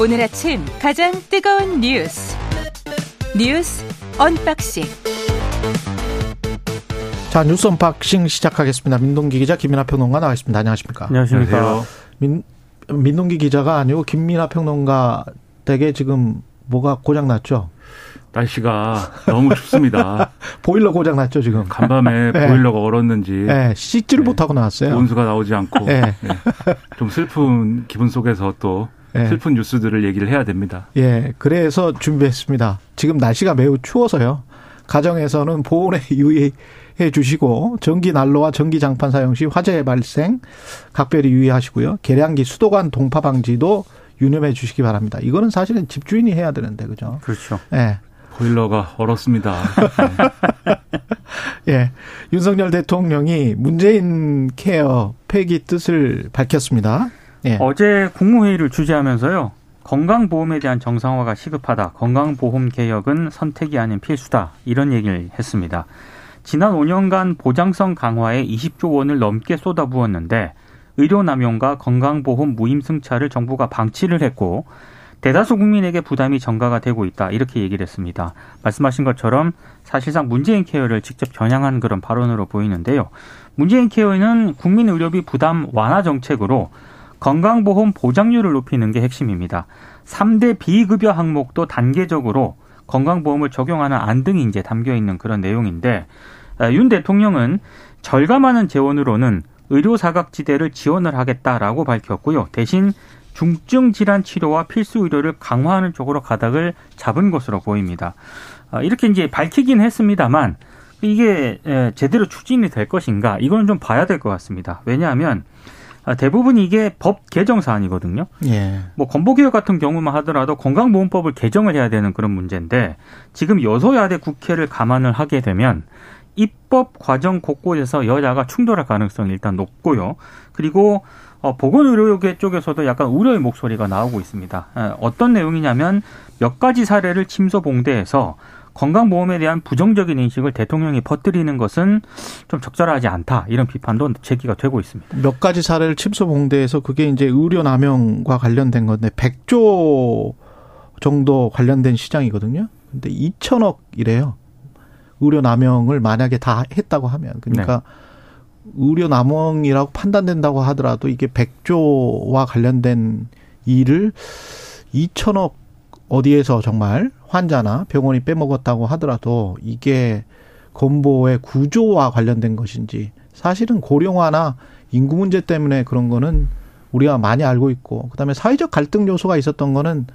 오늘 아침 가장 뜨거운 뉴스 뉴스 unboxing 자 뉴스 unboxing 시작하겠습니다. 민동기 기자 김민아 평론가 나와 있습니다. 안녕하십니까? 안녕하십니까? 민 민동기 기자가 아니고 김민아 평론가 댁에 지금 뭐가 고장 났죠? 날씨가 너무 춥습니다. 보일러 고장 났죠 지금. 간밤에 네. 보일러가 얼었는지 네, 씻지를 네. 못하고 나왔어요. 온수가 나오지 않고 네. 네. 좀 슬픈 기분 속에서 또 네. 슬픈 뉴스들을 얘기를 해야 됩니다. 예, 그래서 준비했습니다. 지금 날씨가 매우 추워서요. 가정에서는 보온에 유의해 주시고 전기 난로와 전기 장판 사용 시 화재 발생 각별히 유의하시고요. 계량기 수도관 동파 방지도 유념해 주시기 바랍니다. 이거는 사실은 집주인이 해야 되는데 그죠? 그렇죠. 예. 보일러가 얼었습니다. 예. 윤석열 대통령이 문재인 케어 폐기 뜻을 밝혔습니다. 예. 어제 국무회의를 주재하면서요. 건강보험에 대한 정상화가 시급하다. 건강보험 개혁은 선택이 아닌 필수다. 이런 얘기를 했습니다. 지난 5년간 보장성 강화에 20조 원을 넘게 쏟아부었는데 의료 남용과 건강보험 무임승차를 정부가 방치를 했고 대다수 국민에게 부담이 전가가 되고 있다. 이렇게 얘기를 했습니다. 말씀하신 것처럼 사실상 문재인 케어를 직접 겨냥한 그런 발언으로 보이는데요. 문재인 케어는 국민 의료비 부담 완화 정책으로 건강보험 보장률을 높이는 게 핵심입니다. 3대 비급여 항목도 단계적으로 건강보험을 적용하는 안 등이 이제 담겨 있는 그런 내용인데 아, 윤 대통령은 절감하는 재원으로는 의료 사각지대를 지원을 하겠다라고 밝혔고요. 대신 중증 질환 치료와 필수 의료를 강화하는 쪽으로 가닥을 잡은 것으로 보입니다. 아, 이렇게 이제 밝히긴 했습니다만 이게 에, 제대로 추진이 될 것인가 이거는 좀 봐야 될 것 같습니다. 왜냐하면 아, 대부분 이게 법 개정 사안이거든요. 예. 뭐 건보개혁 같은 경우만 하더라도 건강보험법을 개정을 해야 되는 그런 문제인데 지금 여소야대 국회를 감안을 하게 되면 입법 과정 곳곳에서 여야가 충돌할 가능성이 일단 높고요. 그리고 어, 보건의료계 쪽에서도 약간 우려의 목소리가 나오고 있습니다. 에, 어떤 내용이냐면 몇 가지 사례를 침소 봉대해서 건강보험에 대한 부정적인 인식을 대통령이 퍼뜨리는 것은 좀 적절하지 않다 이런 비판도 제기가 되고 있습니다. 몇 가지 사례를 침소봉대해서 그게 이제 의료 남용과 관련된 건데 100조 정도 관련된 시장이거든요. 근데 2천억이래요. 의료 남용을 만약에 다 했다고 하면 그러니까 의료 남용이라고 판단된다고 하더라도 이게 100조와 관련된 일을 2천억 어디에서 정말 환자나 병원이 빼먹었다고 하더라도 이게 건보의 구조와 관련된 것인지 사실은 고령화나 인구 문제 때문에 그런 거는 우리가 많이 알고 있고 그다음에 사회적 갈등 요소가 있었던 거는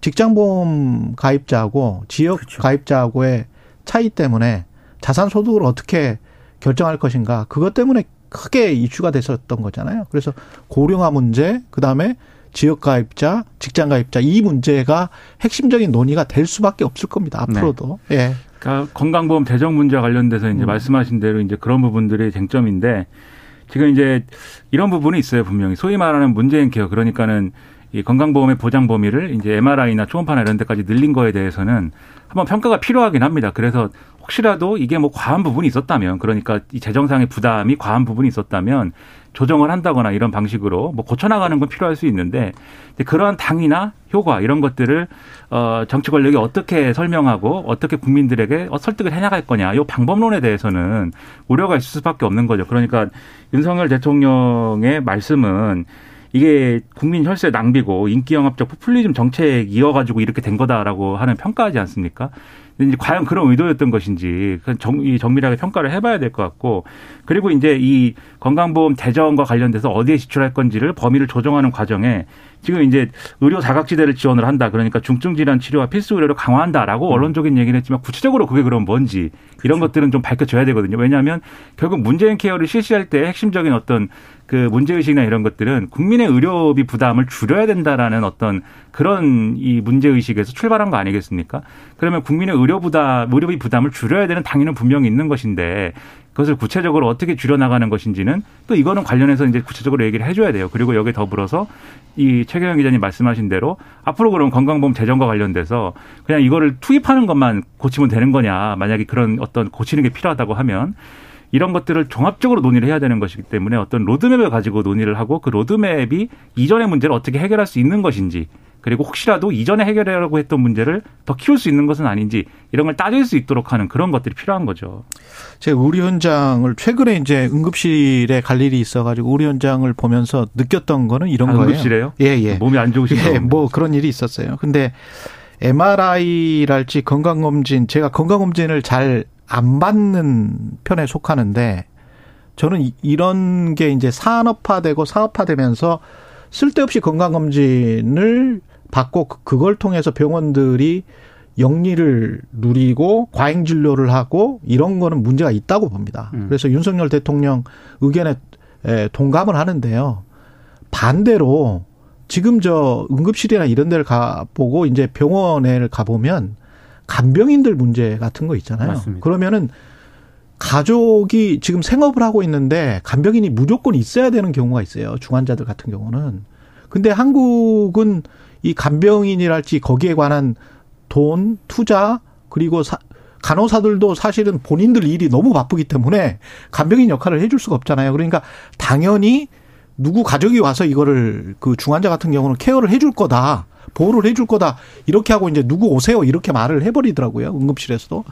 직장보험 가입자하고 지역 그렇죠. 가입자하고의 차이 때문에 자산 소득을 어떻게 결정할 것인가 그것 때문에 크게 이슈가 됐었던 거잖아요. 그래서 고령화 문제 그다음에 지역 가입자, 직장 가입자 이 문제가 핵심적인 논의가 될 수밖에 없을 겁니다. 앞으로도. 예. 그러니까 건강보험 재정 문제와 관련돼서 이제 음. 말씀하신 대로 이제 그런 부분들이 쟁점인데 지금 이제 이런 부분이 있어요 분명히 소위 말하는 문재인 케어 그러니까는 이 건강보험의 보장 범위를 이제 MRI나 초음파나 이런 데까지 늘린 거에 대해서는 한번 평가가 필요하긴 합니다. 그래서 혹시라도 이게 뭐 과한 부분이 있었다면 그러니까 이 재정상의 부담이 과한 부분이 있었다면 조정을 한다거나 이런 방식으로 뭐 고쳐나가는 건 필요할 수 있는데 그러한 당이나 효과 이런 것들을 어 정치 권력이 어떻게 설명하고 어떻게 국민들에게 어, 설득을 해나갈 거냐 이 방법론에 대해서는 우려가 있을 수밖에 없는 거죠. 그러니까 윤석열 대통령의 말씀은 이게 국민 혈세 낭비고 인기 영합적 포퓰리즘 정책 이어가지고 이렇게 된 거다라고 하는 평가하지 않습니까? 이제 과연 그런 의도였던 것인지 정, 이 정밀하게 평가를 해봐야 될 것 같고 그리고 이제 이 건강보험 재정과 관련돼서 어디에 지출할 건지를 범위를 조정하는 과정에 지금 이제 의료 사각지대를 지원을 한다 그러니까 중증 질환 치료와 필수 의료를 강화한다라고 원론적인 얘기는 했지만 구체적으로 그게 그럼 뭔지 이런 것들은 좀 밝혀져야 되거든요. 왜냐하면 결국 문재인 케어를 실시할 때 핵심적인 어떤 그 문제의식이나 이런 것들은 국민의 의료비 부담을 줄여야 된다라는 어떤 그런 이 문제의식에서 출발한 거 아니겠습니까? 그러면 국민의 의료 부담, 의료비 부담을 줄여야 되는 당위는 분명히 있는 것인데 그것을 구체적으로 어떻게 줄여나가는 것인지는 또 이거는 관련해서 이제 구체적으로 얘기를 해줘야 돼요. 그리고 여기에 더불어서 이 최경영 기자님 말씀하신 대로 앞으로 그럼 건강보험 재정과 관련돼서 그냥 이거를 투입하는 것만 고치면 되는 거냐. 만약에 그런 어떤 고치는 게 필요하다고 하면 이런 것들을 종합적으로 논의를 해야 되는 것이기 때문에 어떤 로드맵을 가지고 논의를 하고 그 로드맵이 이전의 문제를 어떻게 해결할 수 있는 것인지 그리고 혹시라도 이전에 해결하려고 했던 문제를 더 키울 수 있는 것은 아닌지 이런 걸 따질 수 있도록 하는 그런 것들이 필요한 거죠. 제가 우리 현장을 최근에 이제 응급실에 갈 일이 있어가지고 우리 현장을 보면서 느꼈던 거는 이런 아, 거예요. 응급실에요? 예, 예. 몸이 안 좋으시고. 예, 뭐 그런 일이 있었어요. 근데 MRI랄지 건강검진, 제가 건강검진을 잘 안 받는 편에 속하는데 저는 이런 게 이제 산업화되고 사업화되면서 쓸데없이 건강검진을 받고 그, 그걸 통해서 병원들이 영리를 누리고 과잉 진료를 하고 이런 거는 문제가 있다고 봅니다. 음. 그래서 윤석열 대통령 의견에 동감을 하는데요. 반대로 지금 저 응급실이나 이런 데를 가보고 이제 병원에 가보면 간병인들 문제 같은 거 있잖아요. 맞습니다. 그러면은 가족이 지금 생업을 하고 있는데 간병인이 무조건 있어야 되는 경우가 있어요. 중환자들 같은 경우는. 근데 한국은 이 간병인이랄지 거기에 관한 돈, 투자, 그리고 사, 간호사들도 사실은 본인들 일이 너무 바쁘기 때문에 간병인 역할을 해줄 수가 없잖아요. 그러니까 당연히 누구 가족이 와서 이거를 그 중환자 같은 경우는 케어를 해줄 거다. 보호를 해줄 거다. 이렇게 하고 이제 누구 오세요. 이렇게 말을 해버리더라고요. 응급실에서도.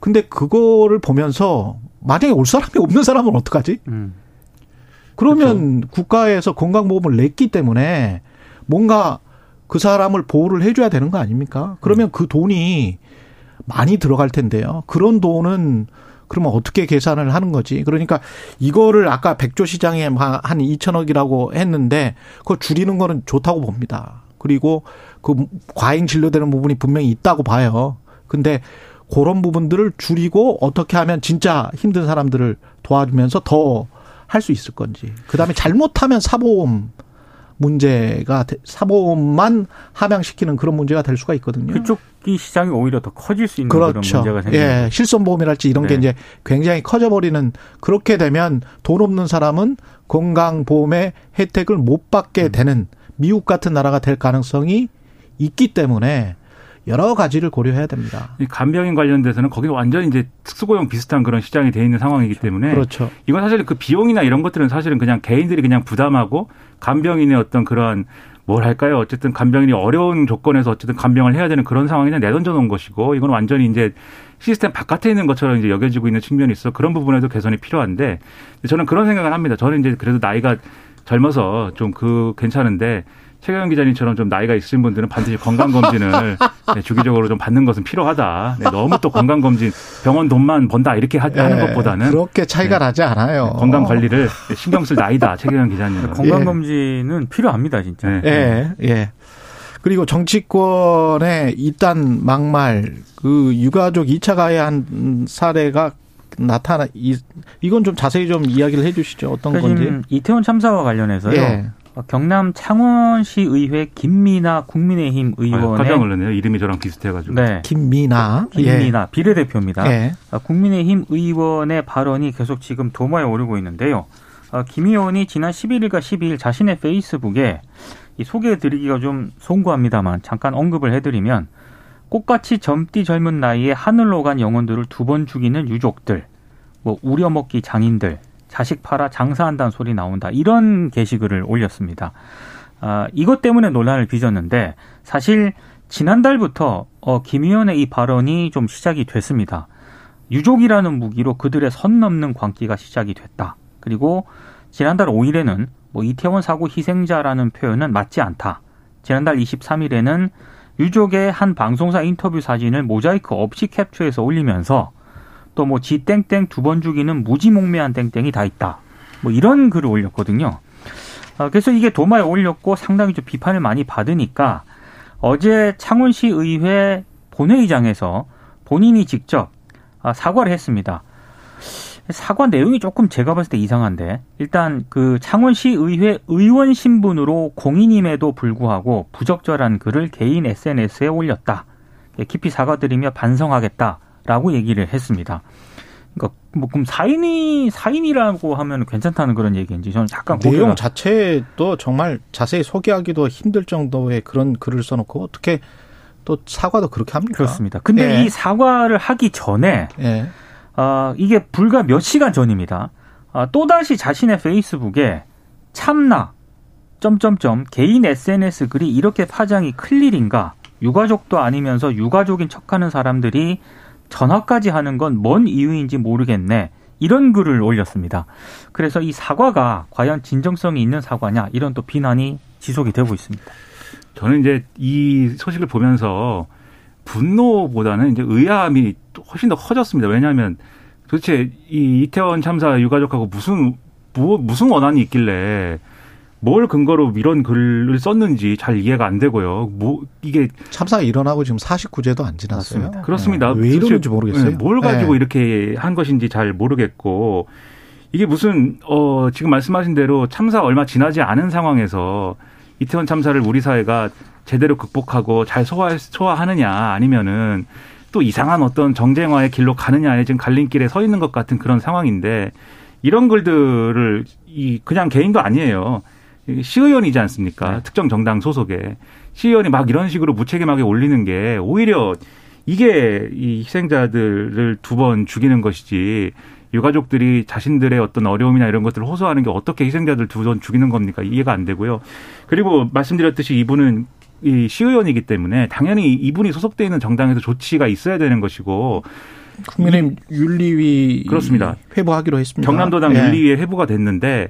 근데 그거를 보면서 만약에 올 사람이 없는 사람은 어떡하지? 음. 그러면 그렇죠. 국가에서 건강보험을 냈기 때문에 뭔가 그 사람을 보호를 해줘야 되는 거 아닙니까? 그러면 그 돈이 많이 들어갈 텐데요. 그런 돈은 그러면 어떻게 계산을 하는 거지? 그러니까 이거를 아까 백조 시장에 한 2천억이라고 했는데 그거 줄이는 거는 좋다고 봅니다. 그리고 그 과잉 진료되는 부분이 분명히 있다고 봐요. 근데 그런 부분들을 줄이고 어떻게 하면 진짜 힘든 사람들을 도와주면서 더 할 수 있을 건지. 그다음에 잘못하면 사보험 문제가 사보험만 함양시키는 그런 문제가 될 수가 있거든요. 그쪽이 시장이 오히려 더 커질 수 있는 그렇죠. 그런 문제가 생기는 예, 실손보험이랄지 이런 네. 게 이제 굉장히 커져버리는 그렇게 되면 돈 없는 사람은 건강보험의 혜택을 못 받게 음. 되는 미국 같은 나라가 될 가능성이 있기 때문에 여러 가지를 고려해야 됩니다. 간병인 관련돼서는 거기 완전히 이제 특수고용 비슷한 그런 시장이 돼 있는 상황이기 때문에 그렇죠. 이건 사실 그 비용이나 이런 것들은 사실은 그냥 개인들이 그냥 부담하고 간병인의 어떤 그런 뭘 할까요? 어쨌든 간병인이 어려운 조건에서 어쨌든 간병을 해야 되는 그런 상황이 그냥 내던져 놓은 것이고 이건 완전히 이제 시스템 바깥에 있는 것처럼 이제 여겨지고 있는 측면이 있어 그런 부분에도 개선이 필요한데 저는 그런 생각을 합니다. 저는 이제 그래도 나이가 젊어서 좀 그 괜찮은데 최경 기자님처럼 좀 나이가 있으신 분들은 반드시 건강검진을 네, 주기적으로 좀 받는 것은 필요하다. 네, 너무 또 건강검진 병원 돈만 번다 이렇게 하, 는 네, 것보다는 그렇게 차이가 네, 나지 않아요. 네, 건강 관리를 신경 쓸 나이다. 최경 기자님. 건강검진은 예. 필요합니다, 진짜. 예, 예. 예. 그리고 정치권의 이딴 막말 그 유가족 2차 가해한 사례가 나타나 이 이건 좀 자세히 좀 이야기를 해주시죠 어떤 그러니까 건지 이태원 참사와 관련해서요 예. 어, 경남 창원시 의회 김미나 국민의힘 의원의 깜짝 놀랐네요. 이름이 저랑 비슷해가지고. 네. 김미나. 김미나 예. 비례대표입니다. 예. 어, 국민의힘 의원의 발언이 계속 지금 도마에 오르고 있는데요. 어, 김 의원이 지난 11일과 12일 자신의 페이스북에 이 소개해드리기가 좀 송구합니다만 잠깐 언급을 해드리면 꽃같이 젊디 젊은 나이에 하늘로 간 영혼들을 두 번 죽이는 유족들, 뭐 우려먹기 장인들, 자식 팔아 장사한다는 소리 나온다. 이런 게시글을 올렸습니다. 아, 이것 때문에 논란을 빚었는데 사실 지난달부터 어, 김 의원의 이 발언이 좀 시작이 됐습니다. 유족이라는 무기로 그들의 선 넘는 광기가 시작이 됐다. 그리고 지난달 5일에는 뭐 이태원 사고 희생자라는 표현은 맞지 않다. 지난달 23일에는 유족의 한 방송사 인터뷰 사진을 모자이크 없이 캡처해서 올리면서 또 뭐 지땡땡 두 번 죽이는 무지몽매한 땡땡이 다 있다. 뭐 이런 글을 올렸거든요. 아, 그래서 이게 도마에 올렸고 상당히 좀 비판을 많이 받으니까 어제 창원시 의회 본회의장에서 본인이 직접 아, 사과를 했습니다. 사과 내용이 조금 제가 봤을 때 이상한데 일단 그 창원시 의회 의원 신분으로 공인임에도 불구하고 부적절한 글을 개인 SNS에 올렸다. 깊이 사과드리며 반성하겠다. 라고 얘기를 했습니다. 그러니까 뭐 그럼 사인이 사인이라고 하면 괜찮다는 그런 얘기인지 저는 잠깐 내용 자체도 정말 자세히 소개하기도 힘들 정도의 그런 글을 써놓고 어떻게 또 사과도 그렇게 합니까? 그렇습니다. 근데 예. 이 사과를 하기 전에 예. 어, 이게 불과 몇 시간 전입니다. 어, 또 다시 자신의 페이스북에 참나 점점점 개인 SNS 글이 이렇게 파장이 클 일인가? 유가족도 아니면서 유가족인 척하는 사람들이 전화까지 하는 건 뭔 이유인지 모르겠네. 이런 글을 올렸습니다. 그래서 이 사과가 과연 진정성이 있는 사과냐 이런 또 비난이 지속이 되고 있습니다. 저는 이제 이 소식을 보면서 분노보다는 이제 의아함이 훨씬 더 커졌습니다. 왜냐하면 도대체 이 이태원 참사 유가족하고 무슨 뭐, 무슨 원한이 있길래 뭘 근거로 이런 글을 썼는지 잘 이해가 안 되고요. 뭐 이게 참사가 일어나고 지금 49제도 안 지났어요. 맞습니다. 그렇습니다. 네. 왜 이러는지 모르겠어요. 네. 뭘 가지고 네. 이렇게 한 것인지 잘 모르겠고 이게 무슨 어 지금 말씀하신 대로 참사 얼마 지나지 않은 상황에서 이태원 참사를 우리 사회가 제대로 극복하고 잘 소화 소화하느냐 아니면은 또 이상한 어떤 정쟁화의 길로 가느냐에 지금 갈림길에 서 있는 것 같은 그런 상황인데 이런 글들을 이 그냥 개인도 아니에요. 시의원이지 않습니까? 네. 특정 정당 소속에 시의원이 막 이런 식으로 무책임하게 올리는 게 오히려 이게 이 희생자들을 두 번 죽이는 것이지 유가족들이 자신들의 어떤 어려움이나 이런 것들을 호소하는 게 어떻게 희생자들 두 번 죽이는 겁니까? 이해가 안 되고요. 그리고 말씀드렸듯이 이분은 이 시의원이기 때문에 당연히 이분이 소속돼 있는 정당에서 조치가 있어야 되는 것이고 국민의힘 윤리위 그렇습니다. 회부하기로 했습니다. 경남도당 네. 윤리위에 회부가 됐는데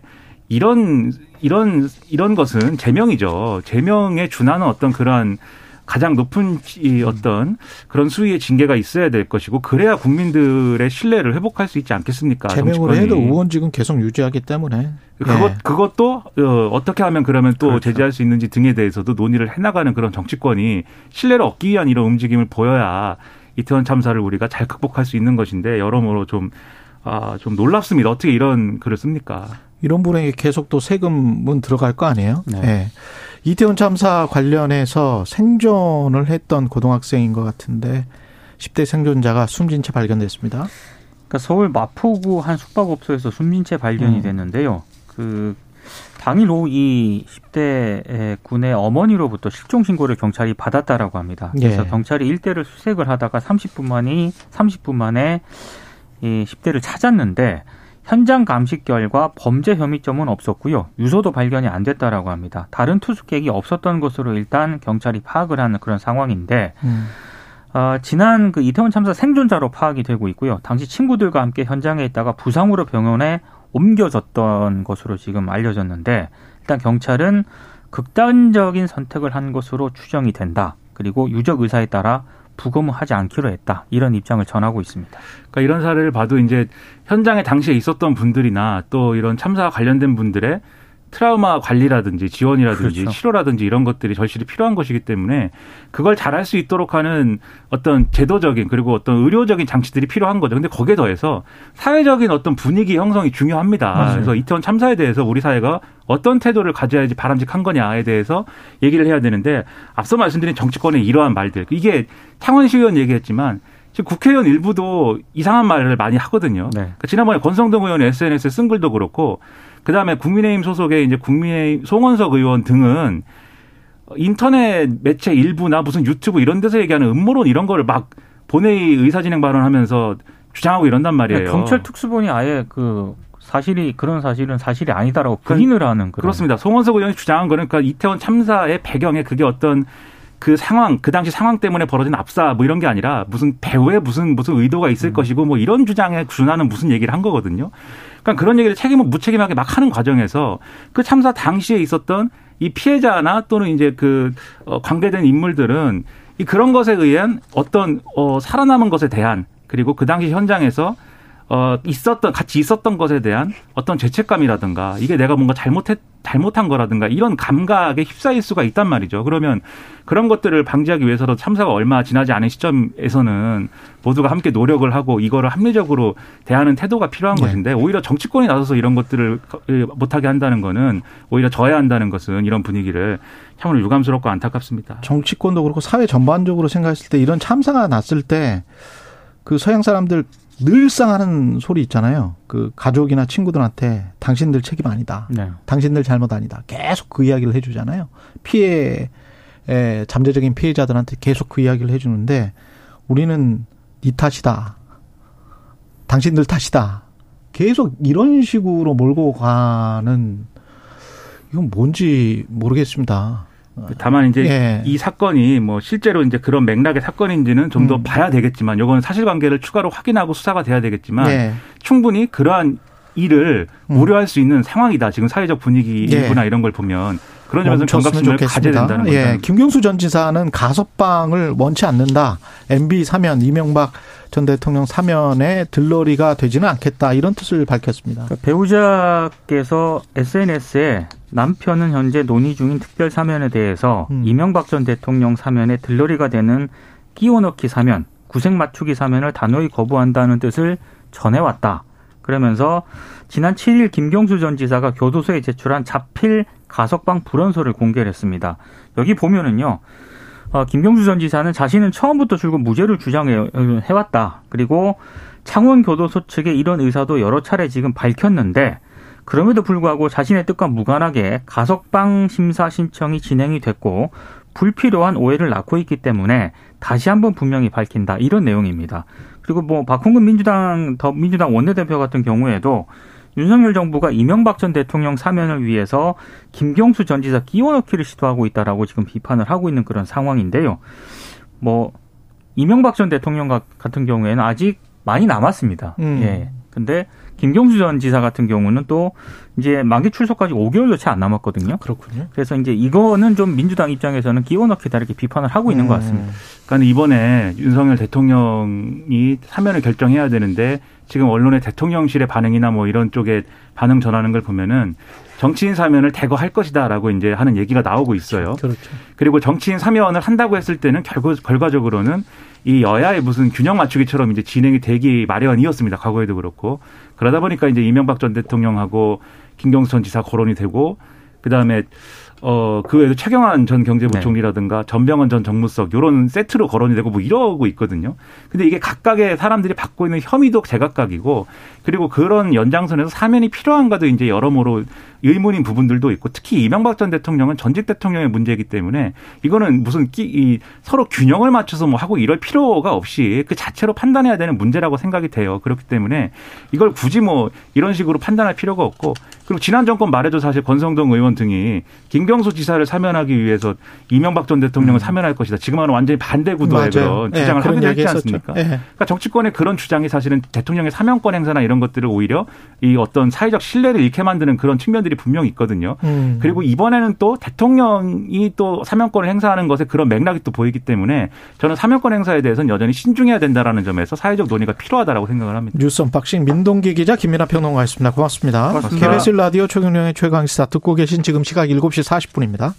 이런 이런 이런 것은 제명이죠. 제명에 준하는 어떤 그러한 가장 높은 이 어떤 그런 수위의 징계가 있어야 될 것이고 그래야 국민들의 신뢰를 회복할 수 있지 않겠습니까? 제명을 해도 의원직은 계속 유지하기 때문에 그것 네. 그것도 어, 어떻게 하면 그러면 또 그렇죠. 제재할 수 있는지 등에 대해서도 논의를 해나가는 그런 정치권이 신뢰를 얻기 위한 이런 움직임을 보여야 이태원 참사를 우리가 잘 극복할 수 있는 것인데 여러모로 좀 아, 좀 놀랍습니다. 어떻게 이런 글을 씁니까? 이런 분에게 계속 또 세금은 들어갈 거 아니에요? 네. 네. 이태원 참사 관련해서 생존을 했던 고등학생인 것 같은데 10대 생존자가 숨진 채 발견됐습니다. 그러니까 서울 마포구 한 숙박업소에서 숨진 채 발견이 음. 됐는데요. 그 당일 오후 이 10대 군의 어머니로부터 실종 신고를 경찰이 받았다라고 합니다. 그래서 예. 경찰이 일대를 수색을 하다가 30분 만에 30분 만에 이 10대를 찾았는데 현장 감식 결과 범죄 혐의점은 없었고요. 유서도 발견이 안 됐다라고 합니다. 다른 투숙객이 없었던 것으로 일단 경찰이 파악을 하는 그런 상황인데 음. 어, 지난 그 이태원 참사 생존자로 파악이 되고 있고요. 당시 친구들과 함께 현장에 있다가 부상으로 병원에 옮겨졌던 것으로 지금 알려졌는데 일단 경찰은 극단적인 선택을 한 것으로 추정이 된다. 그리고 유적 의사에 따라 부검하지 않기로 했다. 이런 입장을 전하고 있습니다. 그러니까 이런 사례를 봐도 이제 현장에 당시에 있었던 분들이나 또 이런 참사와 관련된 분들의 트라우마 관리라든지 지원이라든지 그렇죠. 치료라든지 이런 것들이 절실히 필요한 것이기 때문에 그걸 잘할 수 있도록 하는 어떤 제도적인 그리고 어떤 의료적인 장치들이 필요한 거죠. 근데 거기에 더해서 사회적인 어떤 분위기 형성이 중요합니다. 맞아요. 그래서 이태원 참사에 대해서 우리 사회가 어떤 태도를 가져야지 바람직한 거냐에 대해서 얘기를 해야 되는데 앞서 말씀드린 정치권의 이러한 말들 이게 창원 시 의원 얘기했지만 지금 국회의원 일부도 이상한 말을 많이 하거든요. 네. 그러니까 지난번에 권성동 의원 SNS에 쓴 글도 그렇고 그 다음에 국민의힘 소속의 이제 국민의 송원석 의원 등은 인터넷 매체 일부나 무슨 유튜브 이런 데서 얘기하는 음모론 이런 거를 막 본회의 의사진행 발언하면서 주장하고 이런단 말이에요. 경찰 특수본이 아예 그 사실이 그런 사실은 사실이 아니다라고 부인을 하는 그런. 그렇습니다. 송원석 의원이 주장한 거는 그러니까 이태원 참사의 배경에 그게 어떤 그 상황, 그 당시 상황 때문에 벌어진 압사 뭐 이런 게 아니라 무슨 배후에 무슨 무슨 의도가 있을 음. 것이고 뭐 이런 주장에 준하는 무슨 얘기를 한 거거든요. 그러니까 그런 얘기를 책임을 무책임하게 막 하는 과정에서 그 참사 당시에 있었던 이 피해자나 또는 이제 그 어, 관계된 인물들은 이 그런 것에 의한 어떤 어 살아남은 것에 대한 그리고 그 당시 현장에서 어, 있었던, 같이 있었던 것에 대한 어떤 죄책감이라든가 이게 내가 뭔가 잘못했, 잘못한 거라든가 이런 감각에 휩싸일 수가 있단 말이죠. 그러면 그런 것들을 방지하기 위해서도 참사가 얼마 지나지 않은 시점에서는 모두가 함께 노력을 하고 이거를 합리적으로 대하는 태도가 필요한 네. 것인데 오히려 정치권이 나서서 이런 것들을 못하게 한다는 거는 오히려 져야 한다는 것은 이런 분위기를 참으로 유감스럽고 안타깝습니다. 정치권도 그렇고 사회 전반적으로 생각했을 때 이런 참사가 났을 때 그 서양 사람들 늘상 하는 소리 있잖아요. 그 가족이나 친구들한테 당신들 책임 아니다. 네. 당신들 잘못 아니다. 계속 그 이야기를 해주잖아요. 피해, 에, 잠재적인 피해자들한테 계속 그 이야기를 해주는데 우리는 네 탓이다. 당신들 탓이다. 계속 이런 식으로 몰고 가는 이건 뭔지 모르겠습니다. 다만 이제 예. 이 사건이 뭐 실제로 이제 그런 맥락의 사건인지는 좀더 음. 봐야 되겠지만 요거는 사실관계를 추가로 확인하고 수사가 돼야 되겠지만 예. 충분히 그러한 일을 음. 우려할 수 있는 상황이다. 지금 사회적 분위기구나 예. 이런 걸 보면 그런 점에서 경각심을 가져야 된다는 거죠. 예. 김경수 전 지사는 가석방을 원치 않는다. MB 사면 이명박 전 대통령 사면에 들러리가 되지는 않겠다 이런 뜻을 밝혔습니다. 그러니까 배우자께서 SNS에 남편은 현재 논의 중인 특별 사면에 대해서 음. 이명박 전 대통령 사면에 들러리가 되는 끼워넣기 사면, 구색 맞추기 사면을 단호히 거부한다는 뜻을 전해왔다. 그러면서 지난 7일 김경수 전 지사가 교도소에 제출한 자필 가석방 불원서를 공개를 했습니다. 여기 보면은요. 어, 김경수 전 지사는 자신은 처음부터 줄곧 무죄를 주장해 왔다. 그리고 창원교도소 측의 이런 의사도 여러 차례 지금 밝혔는데 그럼에도 불구하고 자신의 뜻과 무관하게 가석방 심사 신청이 진행이 됐고 불필요한 오해를 낳고 있기 때문에 다시 한번 분명히 밝힌다 이런 내용입니다. 그리고 뭐 박홍근 민주당 더 민주당 원내대표 같은 경우에도 윤석열 정부가 이명박 전 대통령 사면을 위해서 김경수 전 지사 끼워넣기를 시도하고 있다라고 지금 비판을 하고 있는 그런 상황인데요. 뭐 이명박 전 대통령 같은 경우에는 아직 많이 남았습니다. 음. 예. 근데 김경수 전 지사 같은 경우는 또 이제 만기 출소까지 5개월도 채 안 남았거든요. 그렇군요. 그래서 이제 이거는 좀 민주당 입장에서는 끼워넣기다 이렇게 비판을 하고 있는 것 같습니다. 음. 그러니까 이번에 윤석열 대통령이 사면을 결정해야 되는데 지금 언론의 대통령실의 반응이나 뭐 이런 쪽에 반응 전하는 걸 보면은 정치인 사면을 대거 할 것이다라고 이제 하는 얘기가 나오고 있어요. 그렇죠. 그리고 정치인 사면을 한다고 했을 때는 결국 결과적으로는 이 여야의 무슨 균형 맞추기처럼 이제 진행이 되기 마련이었습니다. 과거에도 그렇고 그러다 보니까 이제 이명박 전 대통령하고 김경수 전 지사 거론이 되고 그다음에 어, 그 외에도 최경환 전 경제부총리라든가 네. 전병헌 전 정무석 요런 세트로 거론이 되고 뭐 이러고 있거든요. 근데 이게 각각의 사람들이 받고 있는 혐의도 제각각이고 그리고 그런 연장선에서 사면이 필요한가도 이제 여러모로 의문인 부분들도 있고 특히 이명박 전 대통령은 전직 대통령의 문제이기 때문에 이거는 무슨 끼, 이 서로 균형을 맞춰서 뭐 하고 이럴 필요가 없이 그 자체로 판단해야 되는 문제라고 생각이 돼요. 그렇기 때문에 이걸 굳이 뭐 이런 식으로 판단할 필요가 없고 그리고 지난 정권 말에도 사실 권성동 의원 등이 김경 수 지사를 사면하기 위해서 이명박 전 대통령을 음. 사면할 것이다. 지금은 완전히 반대 구도의 그런 네, 주장을 네, 하기도 했지 않습니까? 네. 그러니까 정치권의 그런 주장이 사실은 대통령의 사면권 행사나 이런 것들을 오히려 이 어떤 사회적 신뢰를 잃게 만드는 그런 측면들이 분명히 있거든요. 음. 그리고 이번에는 또 대통령이 또 사면권을 행사하는 것에 그런 맥락이 또 보이기 때문에 저는 사면권 행사에 대해서는 여전히 신중해야 된다라는 점에서 사회적 논의가 필요하다라고 생각을 합니다. 뉴스 unboxing 민동기 기자 김민아 평론가였습니다. 고맙습니다. 고맙습니다. KBS 라디오 최경영의 최강시사 듣고 계신 지금 시각 7시 40분입니다.